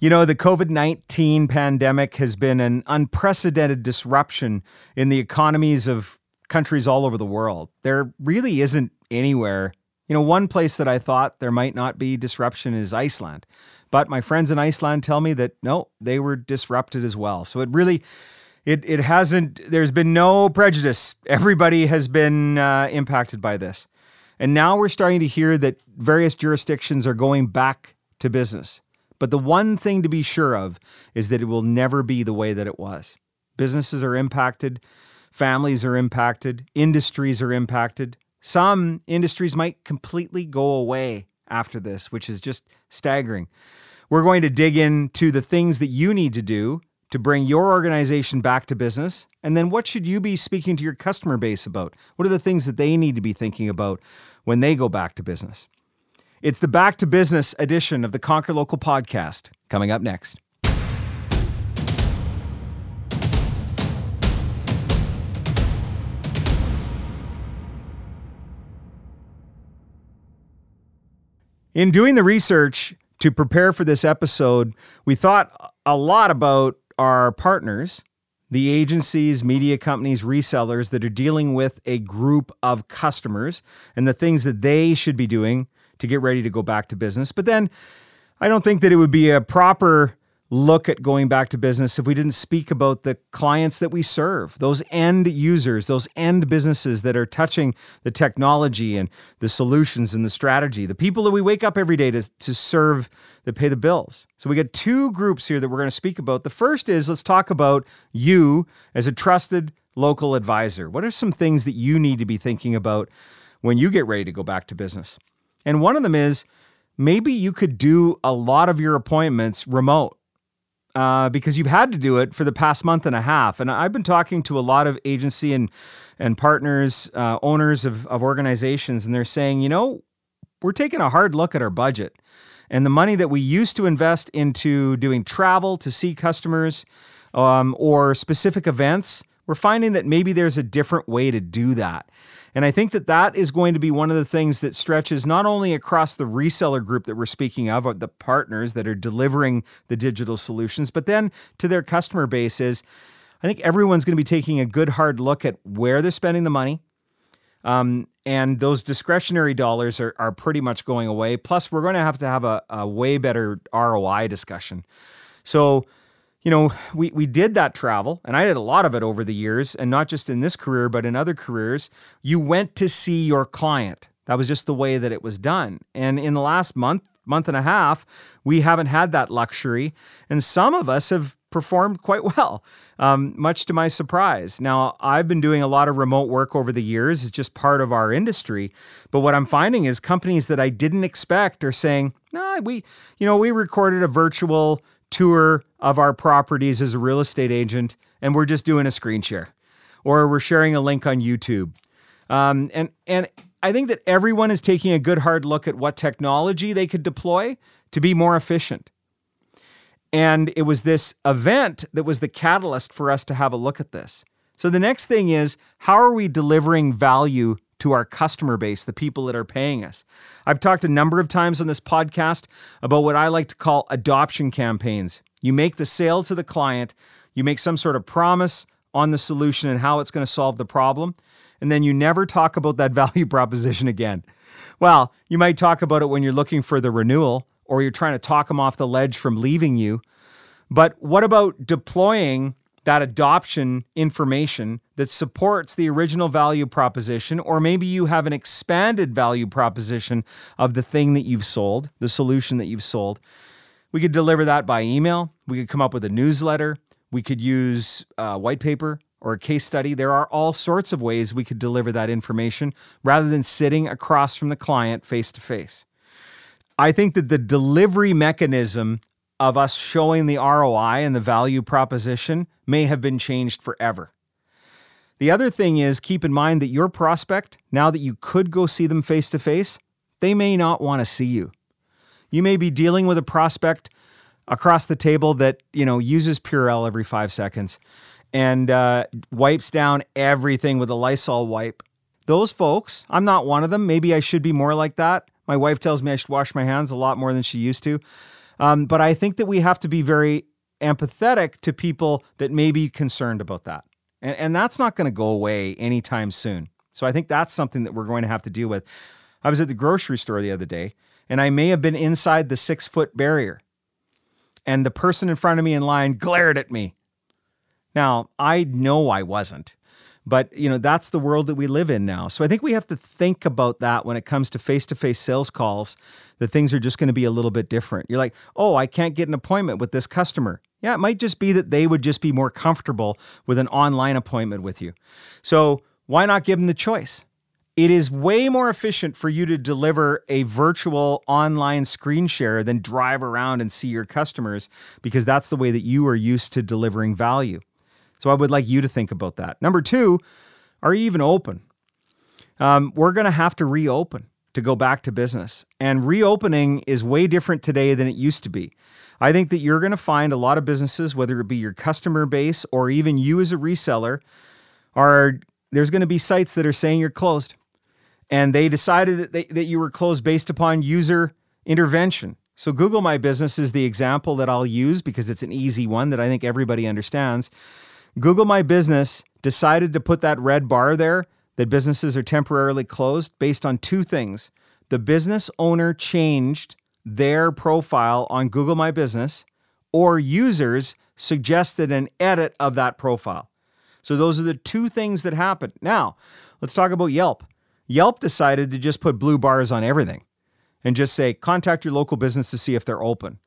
You know, the COVID 19 pandemic has been an unprecedented disruption in the economies of countries all over the world. There really isn't anywhere. You know, one place that I thought there might not be disruption is Iceland. But my friends in Iceland tell me that no, they were disrupted as well. So it really, it, it hasn't, there's been no prejudice. Everybody has been uh, impacted by this. And now we're starting to hear that various jurisdictions are going back to business. But the one thing to be sure of is that it will never be the way that it was. Businesses are impacted, families are impacted, industries are impacted. Some industries might completely go away after this, which is just staggering. We're going to dig into the things that you need to do to bring your organization back to business? And then what should you be speaking to your customer base about? What are the things that they need to be thinking about when they go back to business? It's the Back to Business edition of the Conquer Local podcast coming up next. In doing the research to prepare for this episode, we thought a lot about our partners, the agencies, media companies, resellers that are dealing with a group of customers and the things that they should be doing to get ready to go back to business. But then I don't think that it would be a proper look at going back to business if we didn't speak about the clients that we serve, those end users, those end businesses that are touching the technology and the solutions and the strategy, the people that we wake up every day to, to serve that pay the bills. So we got two groups here that we're going to speak about. The first is let's talk about you as a trusted local advisor. What are some things that you need to be thinking about when you get ready to go back to business? And one of them is maybe you could do a lot of your appointments remote. Uh, because you've had to do it for the past month and a half. And I've been talking to a lot of agency and and partners, uh, owners of, of organizations, and they're saying, you know, we're taking a hard look at our budget and the money that we used to invest into doing travel to see customers um, or specific events. We're finding that maybe there's a different way to do that. And I think that that is going to be one of the things that stretches not only across the reseller group that we're speaking of, the partners that are delivering the digital solutions, but then to their customer base is I think everyone's going to be taking a good hard look at where they're spending the money. Um, and those discretionary dollars are, are pretty much going away. Plus, we're going to have to have a, a way better ROI discussion. So, you know, we, we did that travel, and I did a lot of it over the years, and not just in this career, but in other careers. You went to see your client. That was just the way that it was done. And in the last month, month and a half, we haven't had that luxury. And some of us have performed quite well, um, much to my surprise. Now, I've been doing a lot of remote work over the years, it's just part of our industry. But what I'm finding is companies that I didn't expect are saying, nah, we, you know, we recorded a virtual tour of our properties as a real estate agent, and we're just doing a screen share, or we're sharing a link on YouTube. Um, and and I think that everyone is taking a good hard look at what technology they could deploy to be more efficient. And it was this event that was the catalyst for us to have a look at this. So the next thing is how are we delivering value to our customer base, the people that are paying us. I've talked a number of times on this podcast about what I like to call adoption campaigns. You make the sale to the client, you make some sort of promise on the solution and how it's going to solve the problem, and then you never talk about that value proposition again. Well, you might talk about it when you're looking for the renewal or you're trying to talk them off the ledge from leaving you. But what about deploying that adoption information that supports the original value proposition, or maybe you have an expanded value proposition of the thing that you've sold, the solution that you've sold. We could deliver that by email. We could come up with a newsletter. We could use a white paper or a case study. There are all sorts of ways we could deliver that information rather than sitting across from the client face to face. I think that the delivery mechanism of us showing the ROI and the value proposition may have been changed forever. The other thing is keep in mind that your prospect, now that you could go see them face to face, they may not want to see you. You may be dealing with a prospect across the table that, you know, uses Purell every 5 seconds and uh, wipes down everything with a Lysol wipe. Those folks, I'm not one of them. Maybe I should be more like that. My wife tells me I should wash my hands a lot more than she used to. Um, but I think that we have to be very empathetic to people that may be concerned about that. And, and that's not going to go away anytime soon. So I think that's something that we're going to have to deal with. I was at the grocery store the other day, and I may have been inside the six foot barrier. And the person in front of me in line glared at me. Now, I know I wasn't. But, you know, that's the world that we live in now. So I think we have to think about that when it comes to face-to-face sales calls, that things are just going to be a little bit different. You're like, "Oh, I can't get an appointment with this customer." Yeah, it might just be that they would just be more comfortable with an online appointment with you. So, why not give them the choice? It is way more efficient for you to deliver a virtual online screen share than drive around and see your customers because that's the way that you are used to delivering value. So I would like you to think about that. Number two, are you even open? Um, we're going to have to reopen to go back to business. And reopening is way different today than it used to be. I think that you're going to find a lot of businesses, whether it be your customer base or even you as a reseller, are there's going to be sites that are saying you're closed. And they decided that, they, that you were closed based upon user intervention. So Google My Business is the example that I'll use because it's an easy one that I think everybody understands. Google My Business decided to put that red bar there that businesses are temporarily closed based on two things. The business owner changed their profile on Google My Business, or users suggested an edit of that profile. So those are the two things that happened. Now, let's talk about Yelp. Yelp decided to just put blue bars on everything and just say, contact your local business to see if they're open.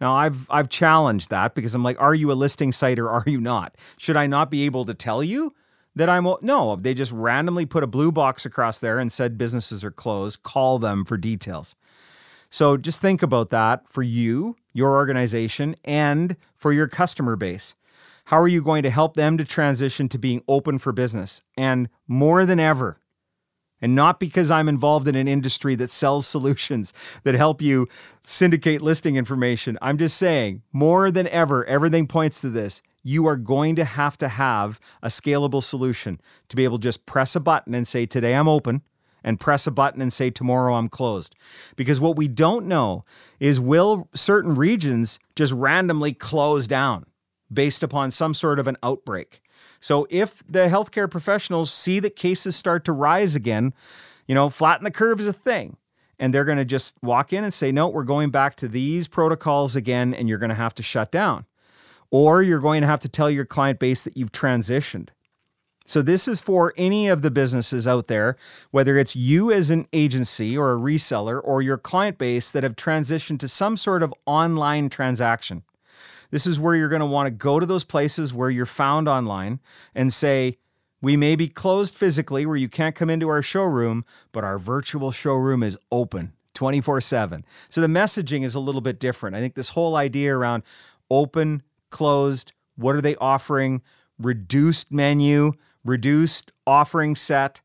Now I've I've challenged that because I'm like, are you a listing site or are you not? Should I not be able to tell you that I'm no? They just randomly put a blue box across there and said businesses are closed. Call them for details. So just think about that for you, your organization, and for your customer base. How are you going to help them to transition to being open for business? And more than ever, and not because I'm involved in an industry that sells solutions that help you syndicate listing information. I'm just saying, more than ever, everything points to this. You are going to have to have a scalable solution to be able to just press a button and say, Today I'm open, and press a button and say, Tomorrow I'm closed. Because what we don't know is will certain regions just randomly close down based upon some sort of an outbreak? So if the healthcare professionals see that cases start to rise again, you know, flatten the curve is a thing. And they're going to just walk in and say, no, we're going back to these protocols again, and you're going to have to shut down. Or you're going to have to tell your client base that you've transitioned. So, this is for any of the businesses out there, whether it's you as an agency or a reseller or your client base that have transitioned to some sort of online transaction. This is where you're going to want to go to those places where you're found online and say, we may be closed physically where you can't come into our showroom, but our virtual showroom is open 24 7. So the messaging is a little bit different. I think this whole idea around open, closed, what are they offering, reduced menu, reduced offering set,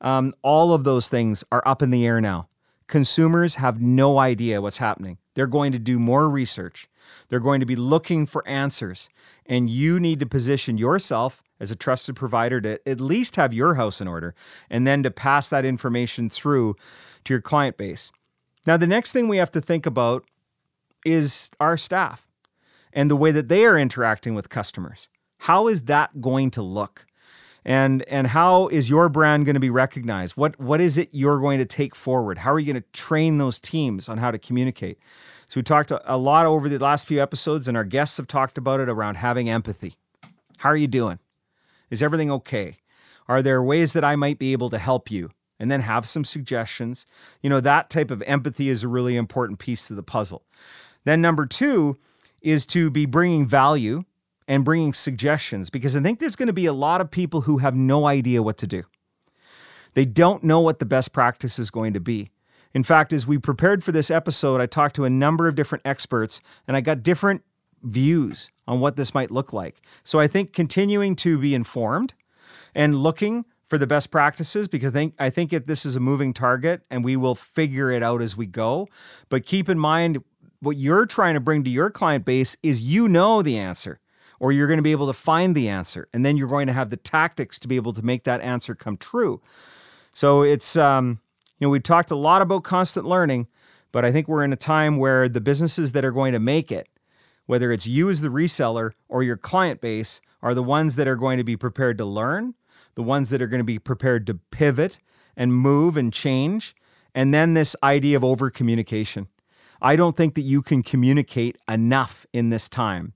um, all of those things are up in the air now. Consumers have no idea what's happening. They're going to do more research. They're going to be looking for answers. And you need to position yourself as a trusted provider to at least have your house in order and then to pass that information through to your client base. Now, the next thing we have to think about is our staff and the way that they are interacting with customers. How is that going to look? And and how is your brand going to be recognized? What what is it you're going to take forward? How are you going to train those teams on how to communicate? So we talked a lot over the last few episodes, and our guests have talked about it around having empathy. How are you doing? Is everything okay? Are there ways that I might be able to help you? And then have some suggestions. You know, that type of empathy is a really important piece to the puzzle. Then, number two is to be bringing value and bringing suggestions because I think there's going to be a lot of people who have no idea what to do. They don't know what the best practice is going to be. In fact, as we prepared for this episode, I talked to a number of different experts and I got different views on what this might look like. So I think continuing to be informed and looking for the best practices because I think I think this is a moving target and we will figure it out as we go. But keep in mind what you're trying to bring to your client base is you know the answer or you're going to be able to find the answer and then you're going to have the tactics to be able to make that answer come true. So it's um you know we talked a lot about constant learning, but I think we're in a time where the businesses that are going to make it whether it's you as the reseller or your client base are the ones that are going to be prepared to learn the ones that are going to be prepared to pivot and move and change. And then this idea of over communication. I don't think that you can communicate enough in this time.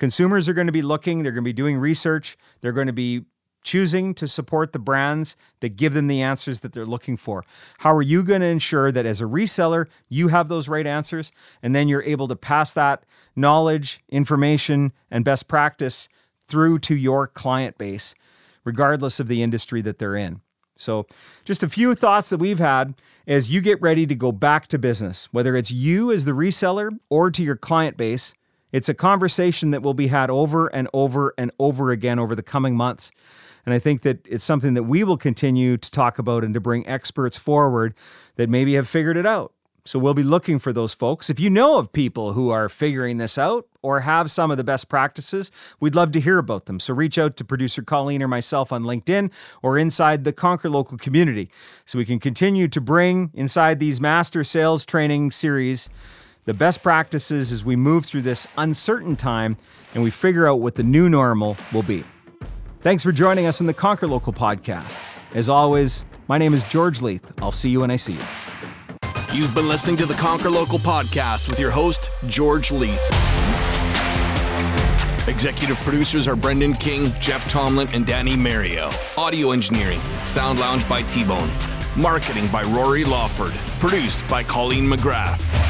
Consumers are going to be looking, they're going to be doing research, they're going to be choosing to support the brands that give them the answers that they're looking for. How are you going to ensure that as a reseller, you have those right answers and then you're able to pass that knowledge, information, and best practice through to your client base regardless of the industry that they're in. So, just a few thoughts that we've had as you get ready to go back to business, whether it's you as the reseller or to your client base. It's a conversation that will be had over and over and over again over the coming months. And I think that it's something that we will continue to talk about and to bring experts forward that maybe have figured it out so we'll be looking for those folks. If you know of people who are figuring this out or have some of the best practices, we'd love to hear about them. So reach out to producer Colleen or myself on LinkedIn or inside the Conquer Local community so we can continue to bring inside these master sales training series the best practices as we move through this uncertain time and we figure out what the new normal will be. Thanks for joining us in the Conquer Local podcast. As always, my name is George Leith. I'll see you when I see you. You've been listening to the Conquer Local podcast with your host, George Leith. Executive producers are Brendan King, Jeff Tomlin, and Danny Mario. Audio engineering, Sound Lounge by T Bone. Marketing by Rory Lawford. Produced by Colleen McGrath.